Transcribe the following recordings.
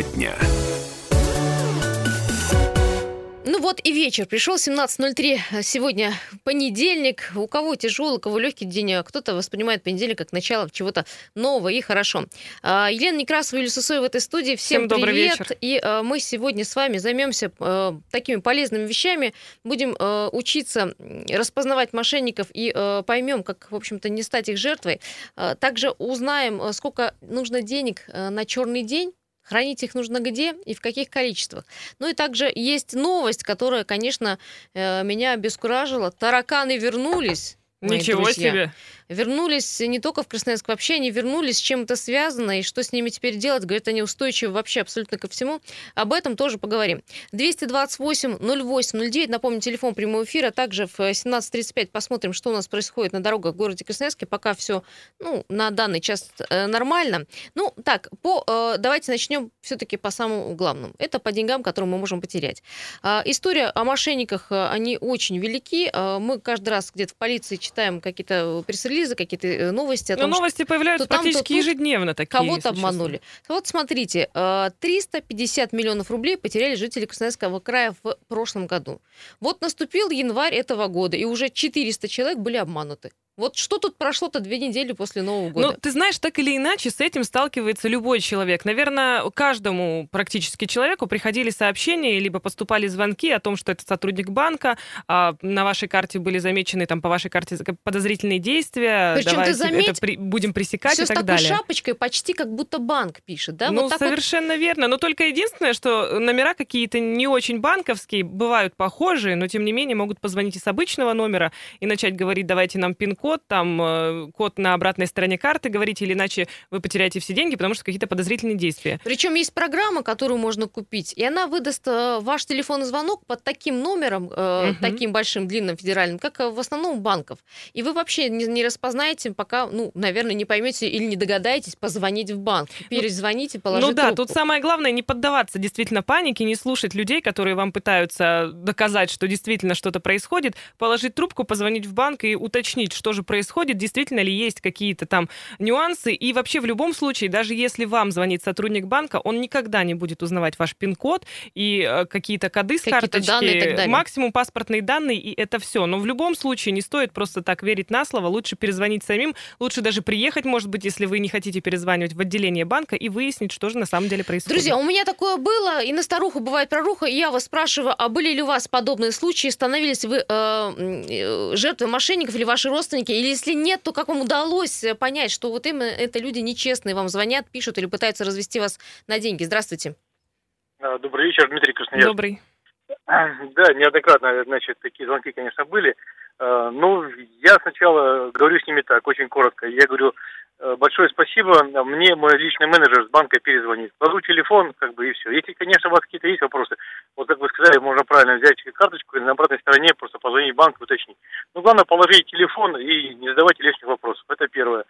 Тема дня. Ну вот и вечер. Пришел 17.03. Сегодня понедельник. У кого тяжелый, у кого легкий день, а кто-то воспринимает понедельник как начало чего-то нового и хорошо. А, Елена Некрасова, Юлия Сусоева в этой студии. Всем, Всем добрый привет. вечер. И а, мы сегодня с вами займемся а, такими полезными вещами. Будем учиться распознавать мошенников и поймем, как, в общем-то, не стать их жертвой. Также узнаем, сколько нужно денег на черный день. Хранить их нужно где и в каких количествах. Ну и также есть новость, которая, конечно, э, меня обескуражила. Тараканы вернулись. Ничего друзья. себе. Вернулись не только в Красноярск, вообще они вернулись с чем-то связано, и что с ними теперь делать, говорят, они устойчивы вообще абсолютно ко всему. Об этом тоже поговорим. 228 08 09, напомню, телефон прямого эфира, а также в 17.35 посмотрим, что у нас происходит на дорогах в городе Красноярске, пока все, ну, на данный час э, нормально. Ну, так, по, э, давайте начнем все-таки по самому главному. Это по деньгам, которые мы можем потерять. А, История о мошенниках, э, они очень велики. А, Мы каждый раз где-то в полиции читаем какие-то пресс-релизы, какие-то э, новости о Но том, что новости появляются то там, то практически ежедневно такие. кого-то обманули. Вот смотрите, э, 350 миллионов рублей потеряли жители Красноярского края в прошлом году. Вот наступил январь этого года, и уже 400 человек были обмануты. Вот что тут прошло-то две недели после Нового года? Ну, ты знаешь, так или иначе с этим сталкивается любой человек. Наверное, каждому практически человеку приходили сообщения, либо поступали звонки о том, что это сотрудник банка, а на вашей карте были замечены, там, по вашей карте подозрительные действия, Причем ты давайте заметь, это при- будем пресекать Все и с так такой далее. шапочкой, почти как будто банк пишет, да? ну, вот так вот совершенно верно. Но только единственное, что номера какие-то не очень банковские, бывают похожие, но тем не менее могут позвонить из обычного номера и начать говорить, давайте нам пин-код, там э, код на обратной стороне карты говорить, или иначе вы потеряете все деньги, потому что какие-то подозрительные действия. Причем есть программа, которую можно купить, и она выдаст э, ваш телефонный звонок под таким номером, э, Мгм. таким большим, длинным, федеральным, как в основном у банков. И вы вообще не, не распознаете, пока, ну, наверное, не поймете или не догадаетесь позвонить в банк. Перезвоните, положить ну да, трубку. тут самое главное не поддаваться действительно панике, не слушать людей, которые вам пытаются доказать, что действительно что-то происходит, положить трубку, позвонить в банк и уточнить, что же происходит, действительно ли есть какие-то там нюансы. И вообще в любом случае, даже если вам звонит сотрудник банка, он никогда не будет узнавать ваш пин-код и э, какие-то коды с Какие-то карточки, максимум паспортные данные, и это все. Но в любом случае не стоит просто так верить на слово, лучше перезвонить самим, лучше даже приехать, может быть, если вы не хотите перезванивать в отделение банка и выяснить, что же на самом деле происходит. Друзья, у меня такое было, и на старуху бывает проруха, и я вас спрашиваю, а были ли у вас подобные случаи, становились вы э, э, жертвой мошенников или ваши родственники, или если нет, то как вам удалось э, понять, что вот именно это люди нечестные, вам звонят, пишут или пытаются развести вас на деньги? Здравствуйте. А, Добрый вечер, Дмитрий Красноярск. Добрый. Да, неоднократно, значит, такие звонки, конечно, были. Э, Ну, я сначала говорю с ними так, очень коротко. Я говорю, э, большое спасибо, мне мой личный менеджер с банка перезвонит. Кладу телефон, как бы, и все. Если, конечно, у вас какие-то есть вопросы, вот как вы сказали, можно правильно взять карточку и на обратной стороне просто позвонить в банк, уточнить. Ну, главное, положить телефон и не задавать лишних вопросов. Это первое.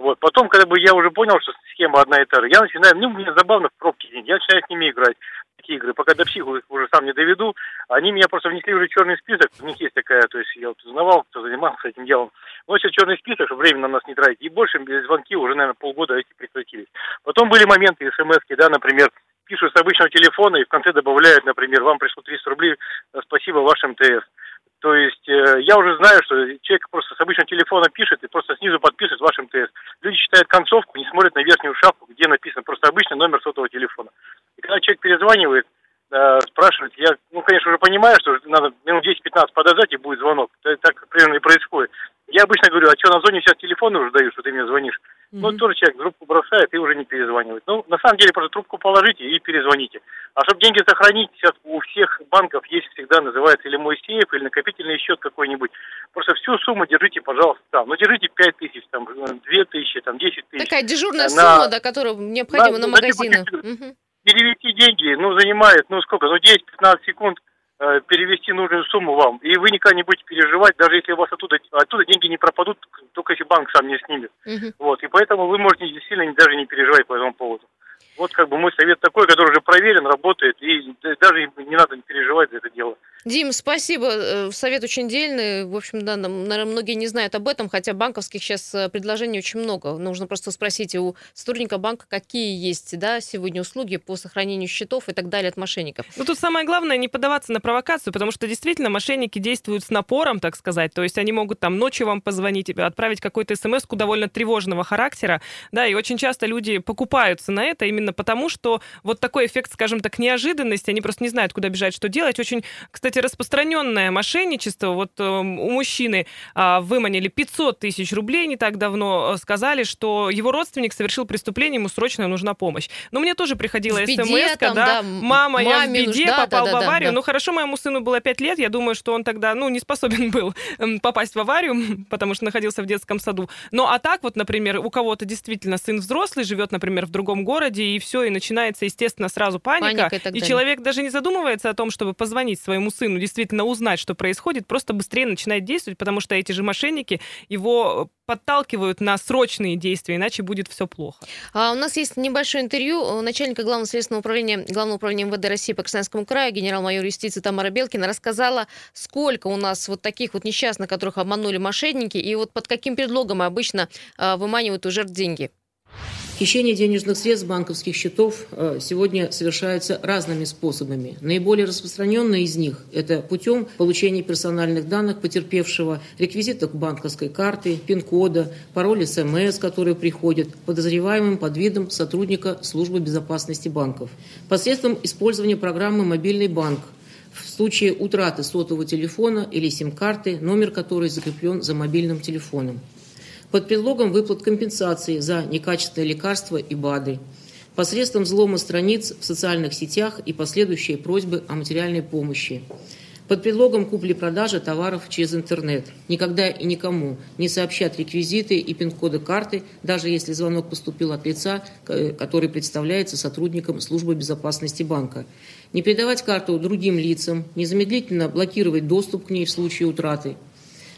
Вот. Потом, когда бы я уже понял, что схема одна и та же, я начинаю, ну, мне забавно в пробки, я начинаю с ними играть такие игры. Пока до психу их уже сам не доведу, они меня просто внесли уже в черный список. У них есть такая, то есть я вот узнавал, кто занимался этим делом. Носят черный список, чтобы время на нас не тратить. И больше звонки уже, наверное, полгода эти прекратились. Потом были моменты смс да, например, пишут с обычного телефона и в конце добавляют, например, вам пришло 300 рублей, э, спасибо, ваш МТС. То есть э, я уже знаю, что человек просто с обычного телефона пишет и просто снизу подписывает ваш. Люди читают концовку, не смотрят на верхнюю шапку, где написано просто обычный номер сотового телефона. И когда человек перезванивает, э, спрашивает, я, ну, конечно, уже понимаю, что надо минут 10-15 подождать и будет звонок. Это так примерно и происходит. Я обычно говорю, а что, на зоне сейчас телефоны уже дают, что ты мне звонишь? Ну, Мгм. тоже человек трубку бросает и уже не перезванивает. Ну, на самом деле, просто трубку положите и перезвоните. А чтобы деньги сохранить, сейчас у всех банков есть всегда, называется, или мой сейф, или накопительный счет какой-нибудь. Просто всю сумму держите, пожалуйста, там. Ну, держите 5 тысяч, там, 2 тысячи, там, 10 тысяч. Такая дежурная на- сумма, да, которая необходима на- на, магазины. текущий- Мгм. Перевести деньги, ну, занимает, ну, сколько, ну, 10-15 секунд э, перевести нужную сумму вам. И вы никогда не будете переживать, даже если у вас оттуда, оттуда деньги не пропадут, только если банк сам не снимет. Мгм. Вот, и поэтому вы можете сильно даже не переживать по этому поводу. Вот как бы мой совет такой, который уже проверен, работает, и даже не надо переживать за это дело. Дим, спасибо. Э, совет очень дельный. В общем, да, наверное, многие не знают об этом, хотя банковских сейчас э, предложений очень много. Нужно просто спросить у сотрудника банка, какие есть да, сегодня услуги по сохранению счетов и так далее от мошенников. Ну, тут самое главное не поддаваться на провокацию, потому что действительно мошенники действуют с напором, так сказать. То есть они могут там ночью вам позвонить, отправить какой-то смс довольно тревожного характера, да, и очень часто люди покупаются на это именно потому, что вот такой эффект, скажем так, неожиданности, они просто не знают, куда бежать, что делать. Очень, кстати, распространенное мошенничество. Вот э, у мужчины э, выманили 500 тысяч рублей не так давно. Э, сказали, что его родственник совершил преступление, ему срочно нужна помощь. Но мне тоже приходила смс да, да, мама, я в беде, нужда, попал да, да, в аварию. Да, да. Ну хорошо, моему сыну было 5 лет, я думаю, что он тогда, ну, не способен был эм, попасть в аварию, потому что находился в детском саду. Ну а так вот, например, у кого-то действительно сын взрослый, живет, например, в другом городе, и все, и начинается, естественно, сразу паника. паника и, и человек даже не задумывается о том, чтобы позвонить своему сыну, действительно узнать, что происходит, просто быстрее начинает действовать, потому что эти же мошенники его подталкивают на срочные действия, иначе будет все плохо. А у нас есть небольшое интервью начальника Главного следственного управления, Главного управления МВД России по Красноярскому краю, генерал-майор юстиции Тамара Белкина, рассказала, сколько у нас вот таких вот несчастных, которых обманули мошенники, и вот под каким предлогом обычно а, выманивают у жертв деньги. Хищение денежных средств банковских счетов э, сегодня совершается разными способами. Наиболее распространенные из них – это путем получения персональных данных потерпевшего, реквизитов банковской карты, пин-кода, пароль СМС, который приходит подозреваемым под видом сотрудника службы безопасности банков. Посредством использования программы «Мобильный банк» в случае утраты сотового телефона или сим-карты, номер которой закреплен за мобильным телефоном под предлогом выплат компенсации за некачественные лекарства и БАДы, посредством взлома страниц в социальных сетях и последующие просьбы о материальной помощи, под предлогом купли-продажи товаров через интернет. Никогда и никому не сообщат реквизиты и пин-коды карты, даже если звонок поступил от лица, который представляется сотрудником службы безопасности банка. Не передавать карту другим лицам, незамедлительно блокировать доступ к ней в случае утраты –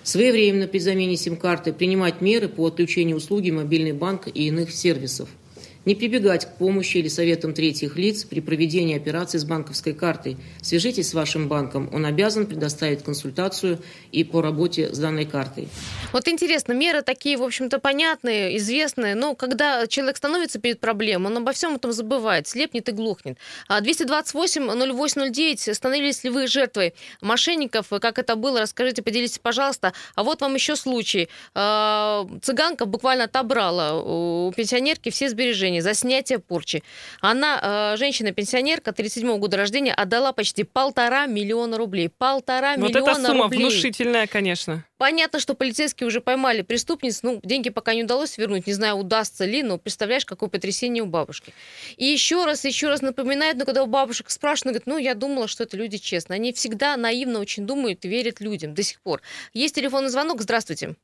Своевременно при замене сим-карты принимать меры по отключению услуги мобильный банк и иных сервисов – не прибегать к помощи или советам третьих лиц при проведении операций с банковской картой. Свяжитесь с вашим банком, он обязан предоставить консультацию и по работе с данной картой. Вот интересно, меры такие, в общем-то, понятные, известные, но когда человек становится перед проблемой, он обо всем этом забывает, слепнет и глухнет. 228-08-09, а становились ли вы жертвой мошенников, как это было, расскажите, поделитесь, пожалуйста. А вот вам еще случай. А, цыганка буквально отобрала у пенсионерки все сбережения наказание за снятие порчи. Она, э, женщина-пенсионерка, 37 года рождения, отдала почти полтора миллиона рублей. Полтора вот миллиона рублей. Вот эта сумма рублей. внушительная, конечно. Понятно, что полицейские уже поймали преступниц, ну, деньги пока не удалось вернуть, не знаю, удастся ли, но представляешь, какое потрясение у бабушки. И еще раз, еще раз напоминает, но когда у бабушек спрашивают, говорит, ну, я думала, что это люди честно. Они всегда наивно очень думают и верят людям до сих пор. Есть телефонный звонок, здравствуйте.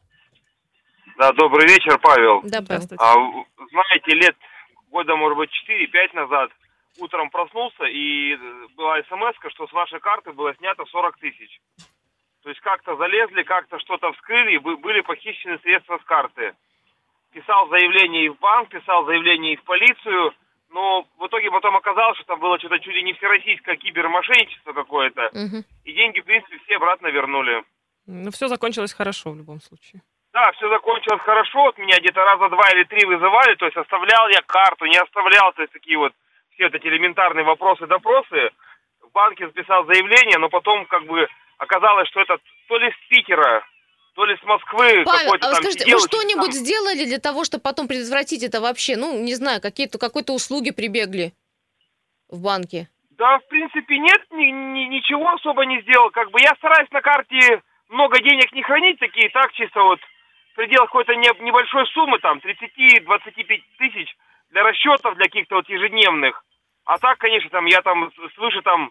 Да, добрый вечер, Павел. Да, Павел. А, знаете, лет года, может быть, 4-5 назад утром проснулся, и была смс что с вашей карты было снято 40 тысяч. То есть как-то залезли, как-то что-то вскрыли, и были похищены средства с карты. Писал заявление и в банк, писал заявление и в полицию, но в итоге потом оказалось, что там было что-то чуть ли не всероссийское кибермошенничество какое-то, угу. и деньги, в принципе, все обратно вернули. Ну, все закончилось хорошо в любом случае. Да, все закончилось хорошо. От меня где-то раза два или три вызывали. То есть оставлял я карту, не оставлял. То есть такие вот все вот эти элементарные вопросы-допросы. В банке записал заявление, но потом как бы оказалось, что это то ли с Питера, то ли с Москвы какой-то а там скажите, вы что-нибудь там... сделали для того, чтобы потом предотвратить это вообще? Ну, не знаю, какие-то какой-то услуги прибегли в банке? Да, в принципе, нет, ни, ни, ничего особо не сделал. Как бы я стараюсь на карте много денег не хранить, такие так чисто вот пределах какой-то небольшой суммы, там, 30-25 тысяч для расчетов, для каких-то вот ежедневных. А так, конечно, там я там свыше там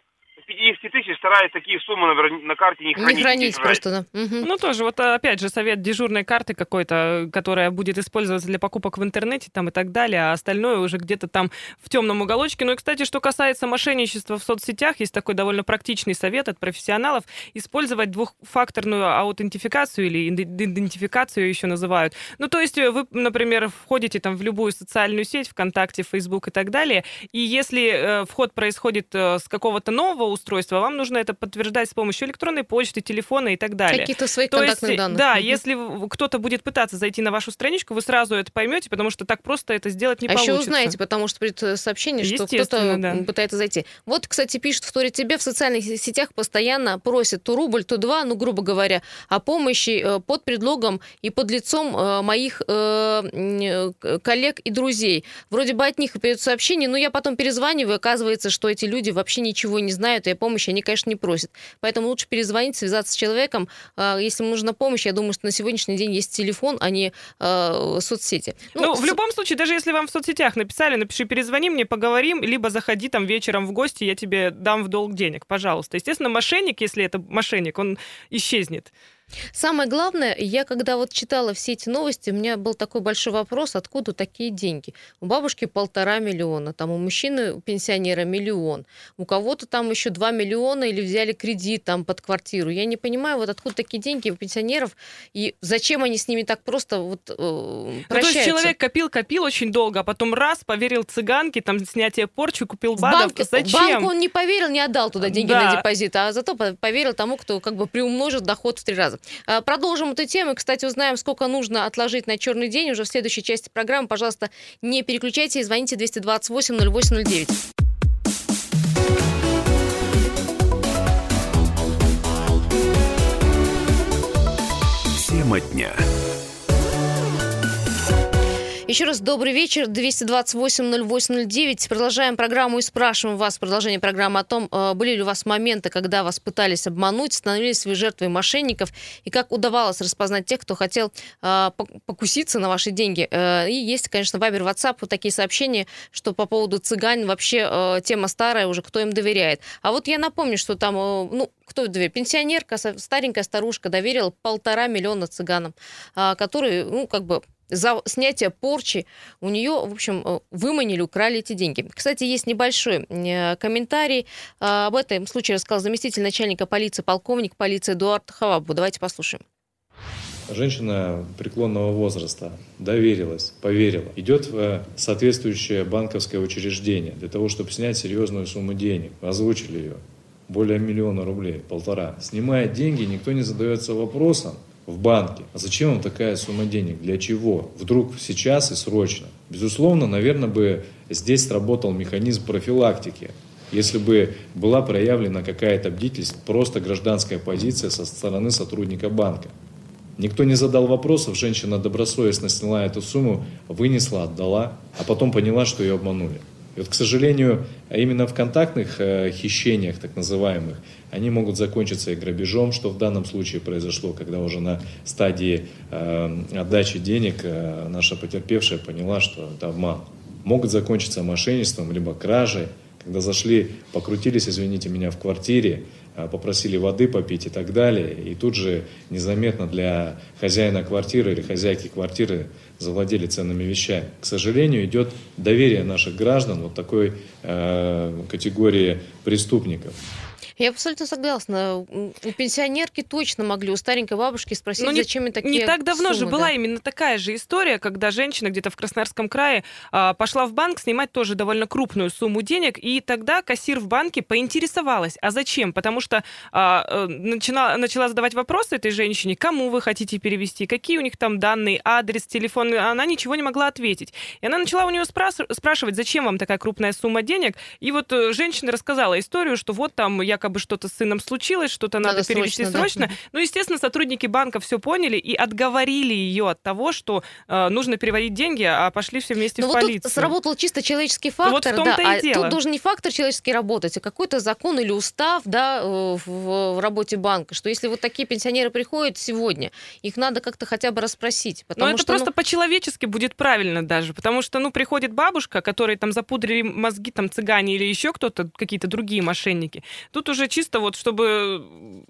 50 тысяч стараюсь такие суммы на, на карте не хранить. Не хранить не просто, да. Угу. Ну, тоже, вот опять же, совет дежурной карты какой-то, которая будет использоваться для покупок в интернете там и так далее, а остальное уже где-то там в темном уголочке. Ну и, кстати, что касается мошенничества в соцсетях, есть такой довольно практичный совет от профессионалов, использовать двухфакторную аутентификацию или идентификацию еще называют. Ну, то есть вы, например, входите там в любую социальную сеть, ВКонтакте, Facebook и так далее, и если э, вход происходит э, с какого-то нового цифрового устройства, вам нужно это подтверждать с помощью электронной почты, телефона и так далее. Каких-то своих То контактных есть, данных. Да, Мгм. если кто-то будет пытаться зайти на вашу страничку, вы сразу это поймете, потому что так просто это сделать не а еще получится. узнаете, потому что придет э, сообщение, что кто-то да. пытается зайти. Вот, кстати, пишут в Торе тебе в социальных се- сетях постоянно просят то рубль, то два, ну, грубо говоря, о помощи э, под предлогом и под лицом э, моих коллег и друзей. Вроде бы от них и придет сообщение, но я потом перезваниваю, оказывается, что эти люди вообще ничего не знают, и помощи они, конечно, не просят. Поэтому лучше перезвонить, связаться с человеком. А, Если ему нужна помощь, я думаю, что на сегодняшний день есть телефон, а не э, соцсети. Ну, в с- любом случае, даже если вам в соцсетях написали, напиши, перезвони мне, поговорим, либо заходи там вечером в гости, я тебе дам в долг денег, пожалуйста. Естественно, мошенник, если это мошенник, он исчезнет. Самое главное, я когда вот читала все эти новости, у меня был такой большой вопрос, откуда такие деньги. У бабушки полтора миллиона, там у мужчины, у пенсионера миллион, у кого-то там еще два миллиона или взяли кредит там под квартиру. Я не понимаю, вот откуда такие деньги у пенсионеров и зачем они с ними так просто вот э, Ну, то прощаются. есть человек копил-копил очень долго, а потом раз, поверил цыганке, там, снятие порчи, купил БАДов. банке- Зачем? банку он не поверил, не отдал туда деньги Да. на депозит, а зато по- поверил тому, кто как бы приумножит доход в три раза. А, Продолжим эту тему. Кстати, узнаем, сколько нужно отложить на черный день уже в следующей части программы. Пожалуйста, не переключайте и звоните 228 0809. Тема дня. Еще раз добрый вечер. 228-08-09. Продолжаем программу и спрашиваем вас продолжение программы о том, э, были ли у вас моменты, когда вас пытались обмануть, становились вы жертвой мошенников, и как удавалось распознать тех, кто хотел э, пок- покуситься на ваши деньги. Э, И есть, конечно, Вайбер, WhatsApp, вот такие сообщения, что по поводу цыган вообще тема старая уже, кто им доверяет. А вот я напомню, что там, ну, кто доверяет? Пенсионерка, старенькая старушка доверила полтора миллиона цыганам, которые, ну, как бы за снятие порчи у нее, в общем, э, выманили, украли эти деньги. Кстати, есть небольшой э, комментарий. Э, Об этом случае рассказал заместитель начальника полиции, полковник полиции Эдуард Хавабу. Давайте послушаем. Женщина преклонного возраста доверилась, поверила, идет в соответствующее банковское учреждение для того, чтобы снять серьезную сумму денег. Озвучили ее. Более миллиона рублей, полтора. Снимая деньги, никто не задается вопросом в банке, а зачем вам такая сумма денег, для чего? Вдруг сейчас и срочно. Безусловно, наверное, бы здесь сработал механизм профилактики. Если бы была проявлена какая-то бдительность, просто гражданская позиция со стороны сотрудника банка. Никто не задал вопросов, женщина добросовестно сняла эту сумму, вынесла, отдала, а потом поняла, что ее обманули. И вот, к сожалению, именно в контактных э, хищениях, так называемых, они могут закончиться и грабежом, что в данном случае произошло, когда уже на стадии э, отдачи денег э, наша потерпевшая поняла, что это обман. Могут закончиться мошенничеством, либо кражей, когда зашли, покрутились, извините меня, в квартире, попросили воды попить и так далее. И тут же незаметно для хозяина квартиры или хозяйки квартиры завладели ценными вещами. К сожалению, идет доверие наших граждан вот такой э, категории преступников. Я абсолютно согласна. У пенсионерки точно могли, у старенькой бабушки спросить, Ну, не- зачем им такие Не так давно же суммы, была да. именно такая же история, когда женщина где-то в Красноярском крае а, пошла в банк снимать тоже довольно крупную сумму денег, и тогда кассир в банке поинтересовалась, а зачем? Потому что а, э, начала, начала задавать вопросы этой женщине, кому вы хотите перевести, какие у них там данные, адрес, телефон, она ничего не могла ответить. И она начала у нее спрашивать, зачем вам такая крупная сумма денег, и вот э, женщина рассказала историю, что вот там якобы что-то с сыном случилось, что-то надо, Надо перевести срочно, да. срочно. Ну, естественно, сотрудники банка все поняли и отговорили ее от того, что э, нужно переводить деньги, а пошли все вместе Ну в вот полицию. тут сработал чисто человеческий Ну, вот фактор, в том-то да, а дело. тут должен не фактор человеческий работать, а какой-то закон или устав, да, э, в, в работе банка, что если вот такие пенсионеры приходят сегодня, их надо как-то хотя бы расспросить, Но потому это что ну, просто по-человечески будет правильно даже, потому что, ну, приходит бабушка, которой там запудрили мозги там цыгане или еще кто-то, какие-то другие мошенники. Тут уже чисто вот, чтобы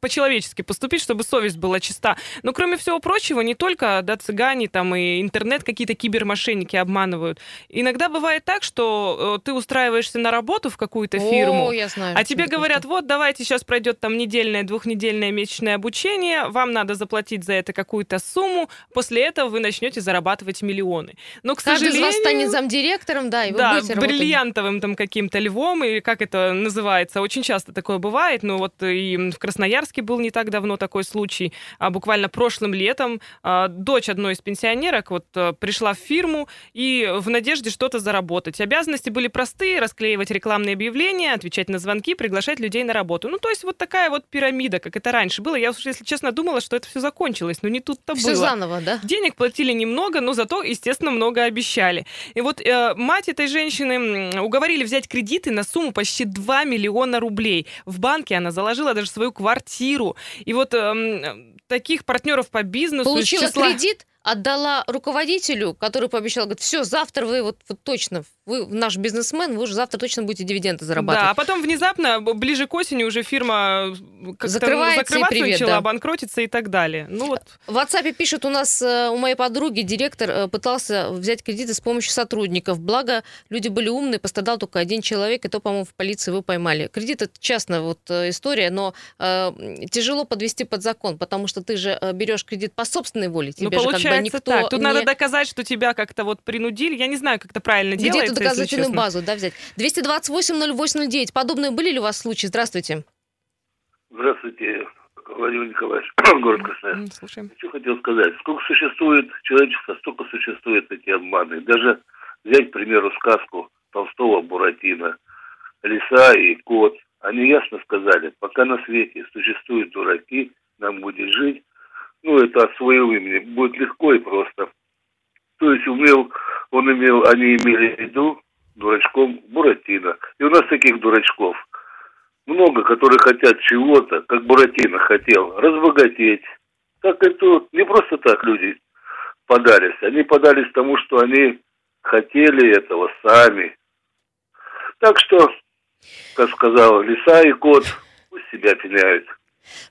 по-человечески поступить, чтобы совесть была чиста. Но кроме всего прочего, не только да, цыгане, там и интернет какие-то кибермошенники обманывают. Иногда бывает так, что э, ты устраиваешься на работу в какую-то фирму, О, я знаю, а тебе говорят, вот давайте сейчас пройдет там недельное, двухнедельное месячное обучение, вам надо заплатить за это какую-то сумму, после этого вы начнете зарабатывать миллионы. Но, к Каждый сожалению... из вас станет замдиректором, да, и вы да, будете работать. бриллиантовым там каким-то львом, или как это называется. Очень часто такое бывает. Ну вот и в Красноярске был не так давно такой случай. А буквально прошлым летом а, дочь одной из пенсионерок вот а, пришла в фирму и в надежде что-то заработать. Обязанности были простые. Расклеивать рекламные объявления, отвечать на звонки, приглашать людей на работу. Ну то есть вот такая вот пирамида, как это раньше было. Я если честно, думала, что это все закончилось, но не тут-то Все было. заново, да? Денег платили немного, но зато, естественно, много обещали. И вот э, мать этой женщины уговорили взять кредиты на сумму почти 2 миллиона рублей. В банке она заложила даже свою квартиру. И вот эм, таких партнеров по бизнесу из Получила числа- кредит, отдала руководителю, который пообещал, говорит, все, завтра вы вот, вот точно, вы наш бизнесмен, вы уже завтра точно будете дивиденды Да, зарабатывать. а потом внезапно, ближе к осени, уже фирма Закрывается закрываться привет, начала, да. банкротиться и так далее. Ну вот, В WhatsApp пишет, у нас э, у моей подруги директор э, пытался взять кредиты с помощью сотрудников. Благо, люди были умные, пострадал только один человек, и то, по-моему, в полиции его поймали. Кредит это частная вот э, история, но э, тяжело подвести под закон, потому что ты же берешь кредит по собственной воле. ну Тебе же как бы получается никто так. Тут не... надо доказать, что тебя как-то вот принудили. Я не знаю, как это правильно Где-то делается, если доказательную честно. базу, да, взять. 228-08-09. Подобные были ли у вас случаи? Здравствуйте. Здравствуйте, Владимир Николаевич, город Красноярск. Слушаем. Что хотел сказать? Сколько существует человечества, столько существует такие обманы. Даже взять, к примеру, сказку Толстого Буратино, Лиса и Кот. Они ясно сказали, пока на свете существуют дураки, нам будет жить, ну, это от своего имени, будет легко и просто. То есть умел, он имел, они имели в виду дурачком Буратино. И у нас таких дурачков много, которые хотят чего-то, как Буратино хотел, разбогатеть. Так это не просто так люди подались. Они подались тому, что они хотели этого сами. Так что, как сказал лиса и кот, пусть себя пеняют.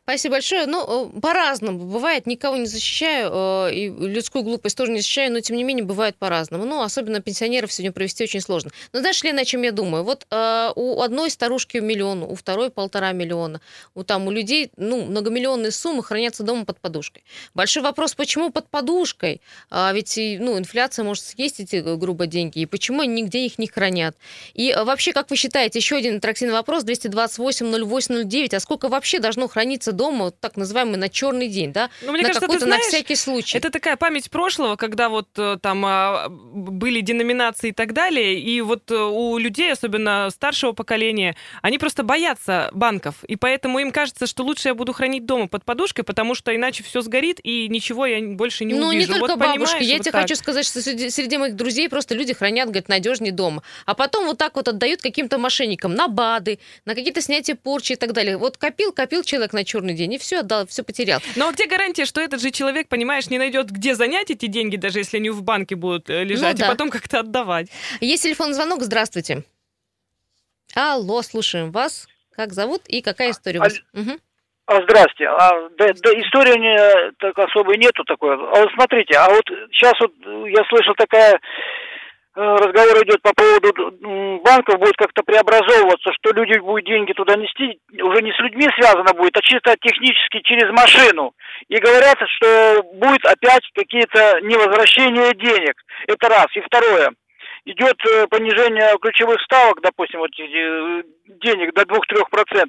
Спасибо большое. Ну, э, по-разному бывает. Никого не защищаю, э, и людскую глупость тоже не защищаю, но тем не менее бывает по-разному. Ну, особенно пенсионеров сегодня провести очень сложно. Но знаешь, Лена, о чем я думаю? Вот э, у одной старушки миллион, у второй полтора миллиона. У, там, у людей, ну, многомиллионные суммы хранятся дома под подушкой. Большой вопрос, почему под подушкой? А ведь, ну, инфляция может съесть эти грубо деньги. И почему они нигде их не хранят? И э, вообще, как вы считаете, еще один интерактивный вопрос, 228-08-09, а сколько вообще должно храниться дома, так называемый, на черный день, да? Ну, мне на кажется, какой-то, на знаешь, всякий случай. Это такая память прошлого, когда вот э, там а, были деноминации и так далее, и вот э, у людей, особенно старшего поколения, они просто боятся банков, и поэтому им кажется, что лучше я буду хранить дома под подушкой, потому что иначе все сгорит, и ничего я больше не ну, увижу. не только вот, бабушки. Я вот тебе так. хочу сказать, что среди, среди моих друзей просто люди хранят, говорят, надежнее дома. А потом вот так вот отдают каким-то мошенникам на БАДы, на какие-то снятия порчи и так далее. Вот копил, копил человек на черный день, и все отдал, все потерял. Но а где гарантия, что этот же человек, понимаешь, не найдет, где занять эти деньги, даже если они в банке будут э, лежать, Ну да. и потом как-то отдавать? Есть телефонный звонок, здравствуйте. Алло, слушаем вас. Как зовут и какая история у вас? Мгм. А, здрасте. А, да, да, истории у меня так особой нету такой. А вот смотрите, а вот сейчас вот я слышал такая разговор идет по поводу банков будет как-то преобразовываться, что люди будут деньги туда нести, уже не с людьми связано будет, а чисто технически через машину. И говорят, что будет опять какие-то невозвращения денег. Это раз. И второе. Идет э, понижение ключевых ставок, допустим, вот э, денег до 2-3%.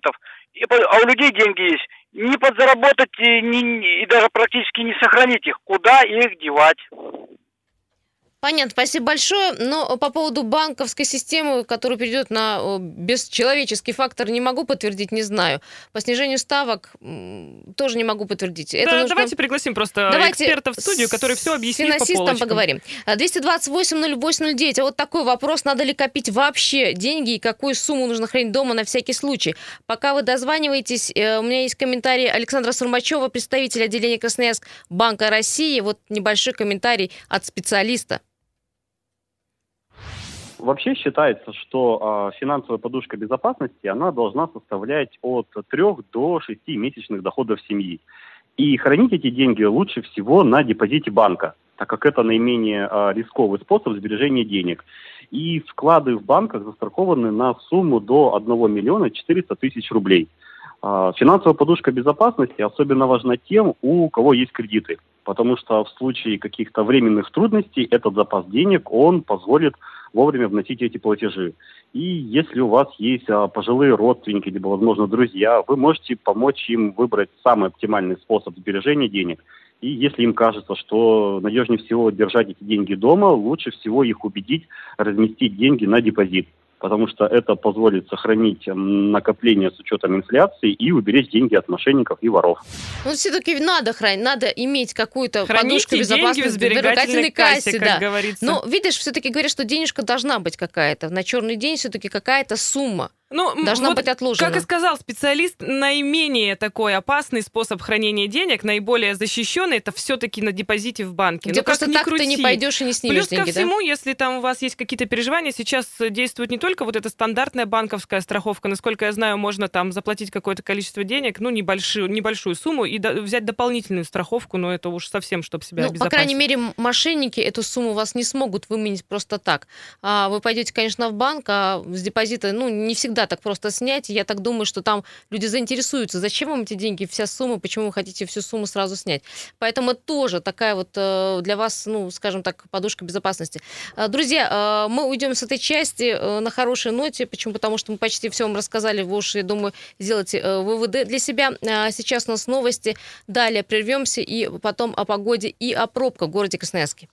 И по- а у людей деньги есть. Не подзаработать и, не- и даже практически не сохранить их. Куда их девать? Понятно, спасибо большое. Но по поводу банковской системы, которая перейдет на о, бесчеловеческий фактор, не могу подтвердить, не знаю. По снижению ставок тоже не могу подтвердить. Это Да, нужно- Давайте пригласим просто Давайте эксперта в студию, который все объяснит по полочкам. поговорим. А, 228-08-09. А вот такой вопрос. Надо ли копить вообще деньги и какую сумму нужно хранить дома на всякий случай? Пока вы дозваниваетесь, э, у меня есть комментарий Александра Сурмачева, представителя отделения Красноярск Банка России. Вот небольшой комментарий от специалиста. Вообще считается, что э, финансовая подушка безопасности, она должна составлять от 3 до 6 месячных доходов семьи. И хранить эти деньги лучше всего на депозите банка, так как это наименее э, рисковый способ сбережения денег. И вклады в банках застрахованы на сумму до 1 миллиона 400 тысяч рублей. Э, финансовая подушка безопасности особенно важна тем, у кого есть кредиты потому что в случае каких-то временных трудностей этот запас денег, он позволит вовремя вносить эти платежи. И если у вас есть а, пожилые родственники, либо, возможно, друзья, вы можете помочь им выбрать самый оптимальный способ сбережения денег. И если им кажется, что надежнее всего держать эти деньги дома, лучше всего их убедить разместить деньги на депозит потому что это позволит сохранить накопление с учетом инфляции и уберечь деньги от мошенников и воров. Ну, все-таки надо хранить, надо иметь какую-то подушку безопасности в сберегательной кассе, кассе как да. говорится. Но видишь, все-таки говорят, что денежка должна быть какая-то. На черный день все-таки какая-то сумма. Ну, должна вот, быть отложена. Как и сказал специалист, наименее такой опасный способ хранения денег, наиболее защищенный, это все-таки на депозите в банке. Где Но просто так крути. ты не пойдешь и не снимешь Плюс деньги, ко всему, да? если там у вас есть какие-то переживания, сейчас действует не только вот эта стандартная банковская страховка, насколько я знаю, можно там заплатить какое-то количество денег, ну, небольшую, небольшую сумму и до, взять дополнительную страховку, но это уж совсем, чтобы себя ну, обезопасить. По крайней мере, мошенники эту сумму вас не смогут выменить просто так. А вы пойдете, конечно, в банк, а с депозита, ну, не всегда так просто снять, снять. Я так думаю, что там люди заинтересуются, зачем вам эти деньги, вся сумма, почему вы хотите всю сумму сразу снять. Поэтому тоже такая вот э, для вас, ну, скажем так, подушка безопасности. Э, друзья, э, мы уйдем с этой части на хорошей ноте. Почему? Потому что мы почти все вам рассказали. Вы уж, я думаю, сделайте выводы для себя. Сейчас у нас новости. Далее прервемся и потом о погоде и о пробках в городе Красноярске.